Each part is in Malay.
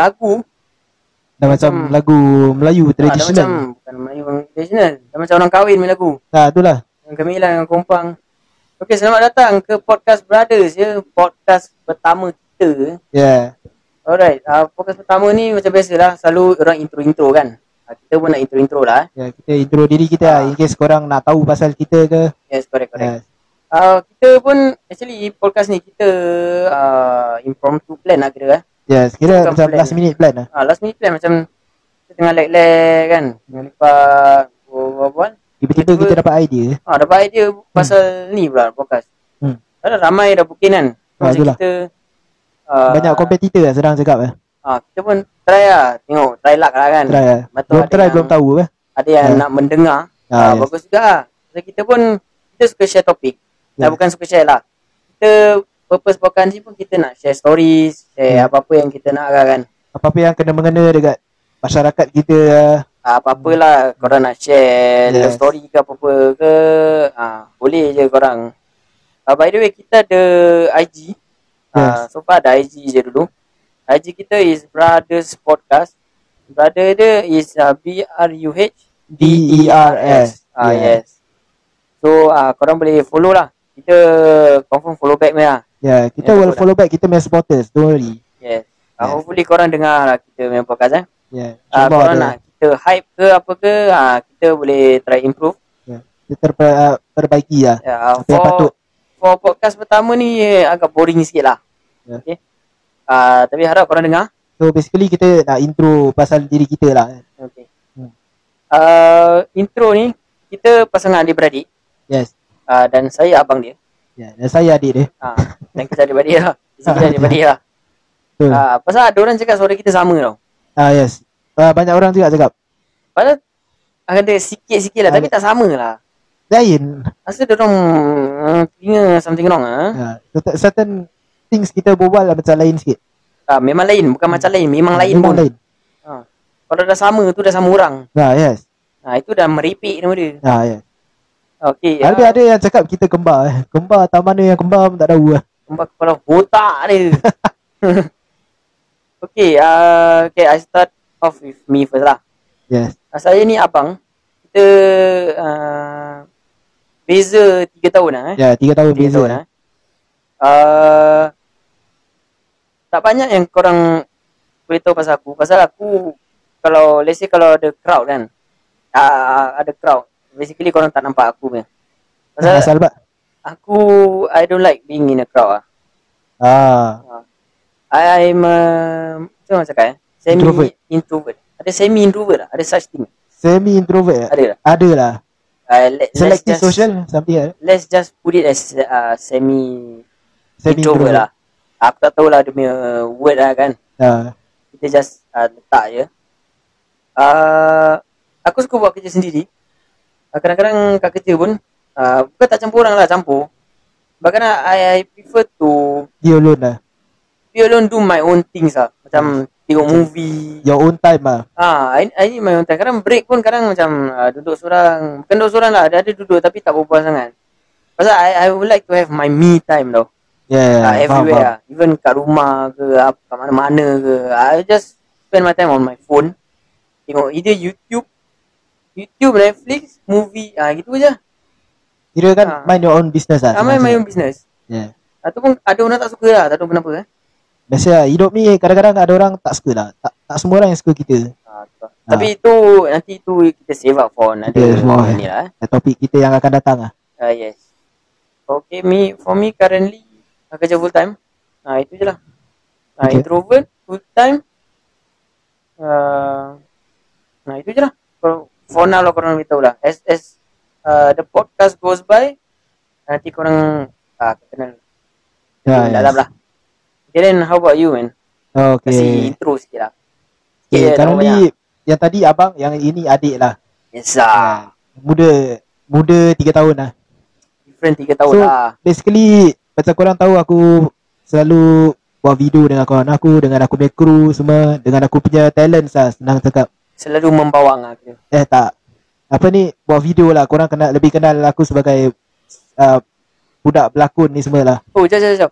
lagu Dah macam, Macam- lagu Melayu ah, dah macam tradisional. bukan Melayu tradisional. Dah macam orang kahwin main lagu. Nah, itulah. Yang gemilang yang kompang. Okey, selamat datang ke podcast Brothers ya. Podcast pertama kita. Yeah. Alright, uh, podcast pertama ni macam biasalah selalu orang intro-intro kan. Uh, kita pun nak intro-intro lah. eh. Ya, kita intro diri kita Ah. lah. In case korang nak tahu pasal kita ke. Yes, correct, correct. Yes. Uh, kita pun actually podcast ni kita uh, impromptu plan lah kira eh. Yes, kira Bukan macam plan last minute plan lah. Ah, last minute plan macam kita tengah lag-lag kan. Tengah lepak berbual. Tiba-tiba Tiba-tiba- kita dapat idea. Ah, dapat idea pasal ni pula podcast. Hmm. Ada ramai dah booking kan. Ah, macam itulah. kita uh, Banyak kompetitor lah sedang cakap lah. Ah, kita pun try lah. Tengok, try luck lah kan. Try lah. Betul Belum try yang- belum tahu lah. Ada yang Ah. nak mendengar. Ah, Ah, yes. Bagus juga lah. Kita pun, kita suka share topik. Ya. Dah bukan suka share lah. Kita, purpose podcast ni pun kita nak share stories, share Hmm. apa-apa yang kita nak lah kan. Apa-apa yang kena mengena dekat masyarakat kita lah. Ah, apa-apalah korang nak share Yes. story ke apa-apa ke. Ah, boleh je korang. Ah, by the way, kita ada IG. Ah, so far ada IG je dulu. IG kita is Brothers Podcast. Brother dia is uh, B-R-U-H D-E-R-S. Ah, Yeah. yes. So, ah, korang boleh follow lah. Kita confirm follow back me lah. Ya, kita Ya, will betul follow back kita punya supporters. Don't worry. Yes. Ah, Yes. hopefully korang dengar lah kita punya podcast eh. Ya, Ah, insyaAllah korang ada. nak kita hype ke apa ke, ah, kita boleh try improve. Ya, kita terper, uh, perbaiki lah. Ya, uh, Apa yang patut. for, for podcast pertama ni eh, agak boring sikit lah. Ya. Okay. Uh, tapi harap korang dengar. So basically kita nak intro pasal diri kita lah. Okay. Hmm. Uh, intro ni, kita pasangan adik-beradik. Yes. Uh, dan saya abang dia. Ya, dan saya adik dia. Uh, dan kita adik-beradik lah. Kita adik-beradik lah. Betul. Uh, pasal ada orang cakap suara kita sama tau. Ah yes. Ah, banyak orang juga cakap. Padahal ada sikit-sikit lah. Ah, Tapi tak sama lah. Lain. Rasa dia orang uh, telinga something wrong ah. Ah, certain- certain things kita berbual lah macam lain sikit. Uh, memang lain. Bukan macam lain. Memang lain Memang pun. lain. Uh, kalau dah sama tu dah sama orang. Ah yes. Ha, itu dah meripik nama dia. Ah yes. Okey. Ada ah, ada yang cakap kita kembar eh. Kembar tak mana yang kembar pun tak tahu lah. Kembar kepala otak dia. Okey, uh, okay, I start off with me first lah. Yes. Uh, saya ni abang. Kita uh, beza 3 tahun lah eh. Ya, tiga tahun 3 beza. tahun lah. eh. Uh, tak banyak yang korang boleh tahu pasal aku. Pasal aku, kalau let's say kalau ada crowd kan. Uh, ada crowd. Basically korang tak nampak aku punya. Pasal Asal bat. aku, I don't like being in a crowd lah. Ah. I, I'm uh, macam mana cakap eh? Semi Introvert. introvert. Ada semi introvert lah. Ada such thing. Semi introvert. Ada lah. Ada lah. Uh, let, let's Selective just, social something lah. Let's just put it as uh, semi, Semi introvert introvert. lah. Aku tak tahu lah dia punya word lah kan. Ah. Kita just uh, letak je. Uh, aku suka buat kerja sendiri. Uh, kadang-kadang kat kerja pun, uh, bukan tak campur orang lah, campur. Bahkan I, I prefer to Dia alone lah. be alone do my own things lah. Macam tengok movie. Your own time lah. Ah, I, I need my own time. Kadang break pun kadang macam uh, duduk seorang. Bukan duduk seorang lah. Ada ada duduk tapi tak berbual sangat. Pasal I, I would like to have my me time tau. Yeah, Yeah, uh, faham, everywhere faham. lah. Even kat rumah ke, apa, kat mana-mana ke. I just spend my time on my phone. Tengok either YouTube, YouTube, Netflix, movie. Ah, gitu je. Kira kan Ah. mind your own business lah. Ramai senang my own business. Yeah. Ataupun ada orang tak suka lah. Tak tahu kenapa eh. Biasa lah, hidup ni kadang-kadang ada orang tak suka lah. Tak, tak semua orang yang suka kita. Ah, betul. Tapi itu, nanti itu kita save up for another Kita semua, ni lah eh. Topik kita yang akan datang lah. Uh, yes. Okay, me for me currently uh, kerja full time. Ah uh, itu je lah. Uh, Okay. Introvert full time. Uh, nah itu je lah. For, for now lah korang beritahu lah. As as uh, the podcast goes by, nanti korang uh, kenal Ya, yeah, dalam yes. lah. Okay then how about you man? Okay. Kasih intro sikit lah. Okay, sekarang banyak. ni yang tadi abang, yang ini adik lah. Yes lah. Muda, muda 3 tahun lah. Different 3 tahun So, lah. Basically, macam korang tahu aku selalu buat video dengan kawan aku, dengan aku punya crew semua, dengan aku punya talent lah, senang cakap. Selalu membawang lah kita. Eh tak. Apa ni, buat video lah, korang kena lebih kenal aku sebagai uh, budak berlakon ni semua lah. Oh, jap, jap, jap.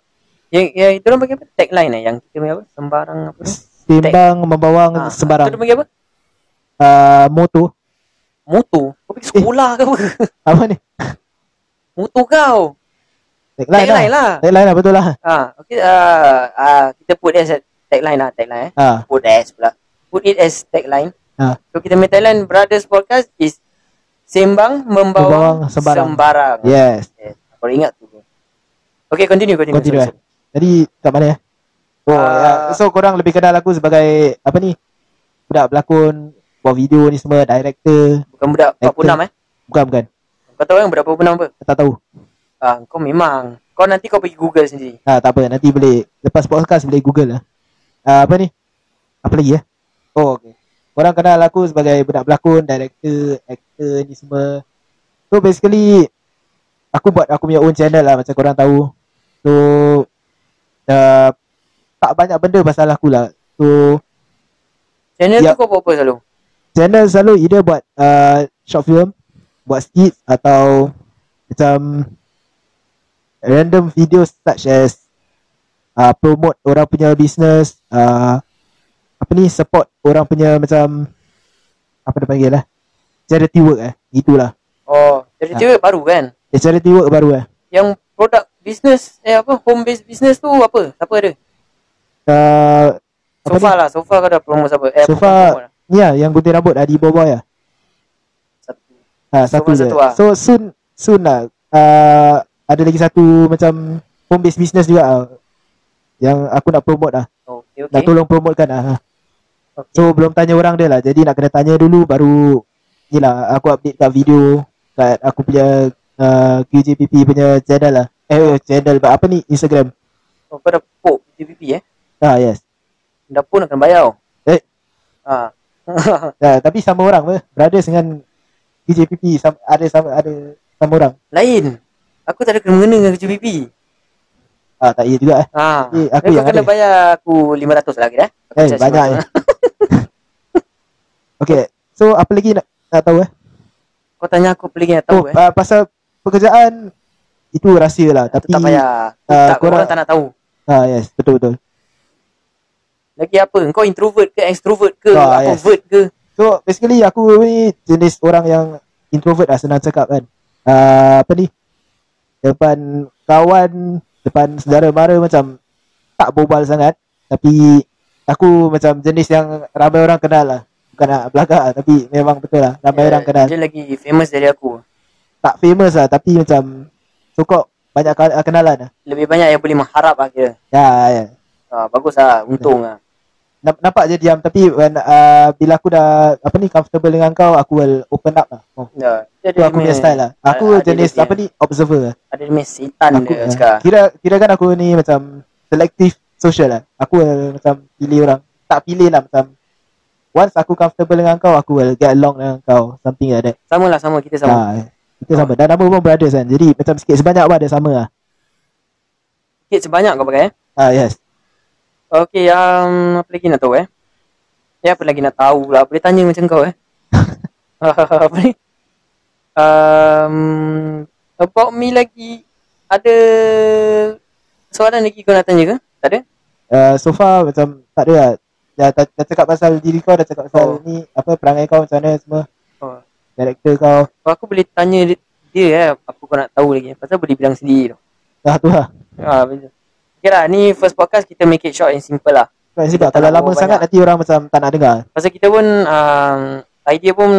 Yang, yang itu orang pakai apa? Tagline eh? Yang kita punya apa? Sembarang apa? Timbang membawang Ah, sembarang. Tu dia panggil apa? Uh, moto. Motor. Kau pergi sekolah ke apa? Apa ni? Motor kau. Tagline, Tagline lah. lah. Tagline lah betul lah. Ah, okay. Uh, uh, kita put as a tagline lah, tagline eh. Ah, Put as pula. Put it as tagline. Ah. So kita punya tagline Brothers Podcast is Sembang Membawang sembarang. Sembarang. Yes. yes. Kau ingat tu. Okay, continue, continue. Continue eh. Jadi kat mana ya? Oh, ya. Ah. So korang lebih kenal aku sebagai apa ni? Budak berlakon, buat video ni semua, director. Bukan budak Actor. 46 eh. Bukan bukan. Kau tahu kan budak 46 apa? Tak tahu. Ah, kau memang. Kau nanti kau pergi Google sendiri. Ah, tak apa, nanti boleh lepas podcast boleh Google lah. Ah, apa ni? Apa lagi ya? Oh, okey. Korang kenal aku sebagai budak berlakon, director, actor ni semua. So basically aku buat aku punya own channel lah macam korang tahu. So uh, tak banyak benda pasal aku lah. So Channel Ya. tu kau buat apa selalu? channel selalu either buat uh, short film, buat skits atau macam random videos such as uh, promote orang punya business, uh, apa ni support orang punya macam apa dia panggil lah charity work eh gitulah Oh, jadi Ah. cewek baru kan? eh, charity work baru eh Yang produk business eh apa home based business tu apa? Siapa ada? uh, apa Sofa ni? lah, sofa kau dah promote siapa? Eh, Sofa- promote ni lah yang gunting rambut Adi Boboy lah Satu. ha, Sofa satu je satu lah. so soon soon lah uh, ada lagi satu macam home based business juga lah, yang aku nak promote lah Okay, nak okay. tolong promotekan lah ha. okay. So belum tanya orang dia lah Jadi nak kena tanya dulu Baru Ni lah Aku update kat video Kat aku punya uh, QJPP punya channel lah Eh channel Apa ni Instagram Oh, kau dah pop TPP eh? Ah yes Dah pun nak kena bayar. Eh. Ah. ah, Tapi sama orang apa Brothers dengan QJPP sama, Ada sama ada sama orang Lain. Aku tak ada kena mengena dengan TPP. Ah tak iya juga eh Ah. Eh, aku yang kena ada. bayar aku 500 lagi eh. Aku Eh charge banyak 500. eh Okay So apa lagi nak, nak tahu eh Kau tanya aku apa lagi nak Oh tahu eh. uh, pasal pekerjaan Itu rahsia lah Tapi tak payah. Tu ah, tak korang- orang tak nak tahu. ah, Yes betul-betul Lagi apa? Kau introvert ke extrovert ke? Ah, apa yes. ke? So basically aku ni jenis orang yang introvert lah senang cakap kan. Uh, apa ni? Depan kawan, depan saudara mara macam tak bobal sangat. Tapi aku macam jenis yang ramai orang kenal lah. Bukan nak belagak lah, tapi memang betul lah. Ramai Dia- orang kenal. Dia lagi famous dari aku. Tak famous lah tapi macam sokok banyak kenalan lah. Lebih banyak yang boleh mengharap lah kira. Ya, ya. Ah, bagus lah. Untung lah. Namp- Nampak je diam tapi when, uh, bila aku dah apa ni comfortable dengan kau aku will open up lah. Oh, Ya. Tu aku punya style lah. Aku ada jenis dia apa ni observer lah. Ada dia punya setan aku, dia eh, cakap. kira kira kan aku ni macam selective social lah. Aku will macam pilih orang. Tak pilih lah macam once aku comfortable dengan kau aku will get along dengan kau something like that. Sama lah sama. Kita sama. Ha, kita sama. Dan nama pun brothers kan. Jadi macam sikit sebanyak pun ada sama lah. Sikit sebanyak kau pakai eh. Ah yes. Okay, um, apa lagi nak tahu eh? Ya, apa lagi nak tahu lah. Boleh tanya macam kau eh. apa ni? Um, about me lagi, ada soalan lagi kau nak tanya ke? Tak ada? Uh, so far macam tak ada lah. Dah, dah, dah cakap pasal diri kau, dah cakap pasal Oh. ni apa perangai kau macam mana semua. Oh. Karakter kau. Kalau aku boleh tanya dia, dia eh, apa kau nak tahu lagi. Pasal boleh bilang sendiri tau. Dah tu lah. Ha, betul. Okay lah, ni first podcast kita make it short and simple lah. Sebab tak kalau lama berbual sangat banyak. nanti orang macam tak nak dengar. Pasal kita pun, um, idea pun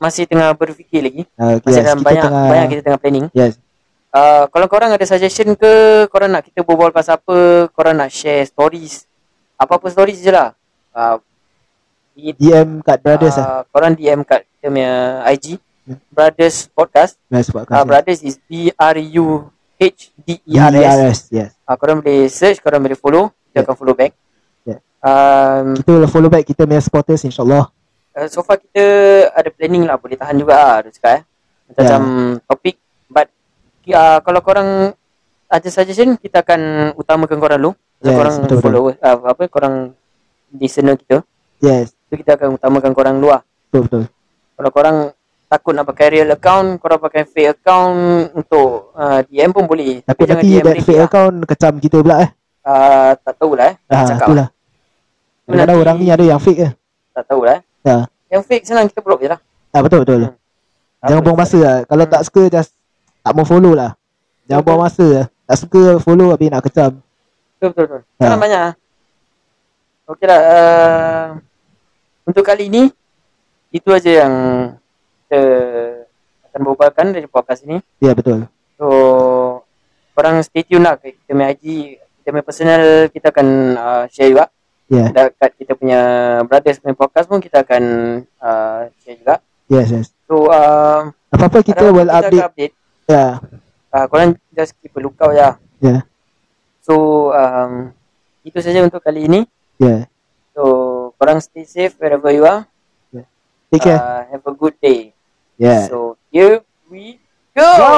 masih tengah berfikir lagi. Uh, Masih yes, dalam kita banyak, tengah, banyak kita tengah planning. Yes. Uh, kalau korang ada suggestion ke korang nak kita berbual pasal apa korang nak share stories apa-apa stories je lah uh, di, DM kat brothers lah. uh, korang DM kat kita punya IG Hmm. Brothers Podcast Yes, buat uh, Brothers is B-R-U-H-D-E-R-S DRS, yes. uh, korang boleh search korang boleh follow kita Yeah. akan follow back Yeah. um, Kita will follow back kita punya supporters insyaAllah. uh, so far kita ada planning lah boleh tahan juga lah dia cakap eh macam topik but uh, kalau korang ada suggestion kita akan utamakan korang dulu Yes, korang betul-betul. follower uh, apa korang listener kita Yes, so kita akan utamakan korang luar betul-betul. kalau korang takut nak pakai real account korang pakai fake account untuk uh, DM pun boleh Tapi, jangan nanti DM that fake lah. account kecam kita pula eh. uh, tak tahulah eh Ah, cakap itulah. Kadang-kadang orang ni ada yang fake ke. Tak tahulah. Ya. Yang fake senang kita block je lah. Ah betul betul. Hmm. Jangan buang masa lah. Kalau tak suka just tak mau follow lah. Jangan Betul. buang masa lah. Tak suka follow habis nak kecam. Betul betul betul. Ha. Kan banyak. ah. Okey lah. Uh, untuk kali ni itu aja yang kita akan berbualkan dari podcast ini. Ya betul. So korang stay tune lah kita punya IG, kita punya personal kita akan uh, share juga. Ya. Dekat kita punya brothers punya podcast pun kita akan uh, share juga. Yes yes. So uh, Apa-apa kita will kita update. update. Ya. Uh, korang just keep a lookout. Ya. So um, itu saja untuk kali ini. Ya. So korang stay safe wherever you are. Take care. Uh, have a good day. Yeah. So here we go. Go.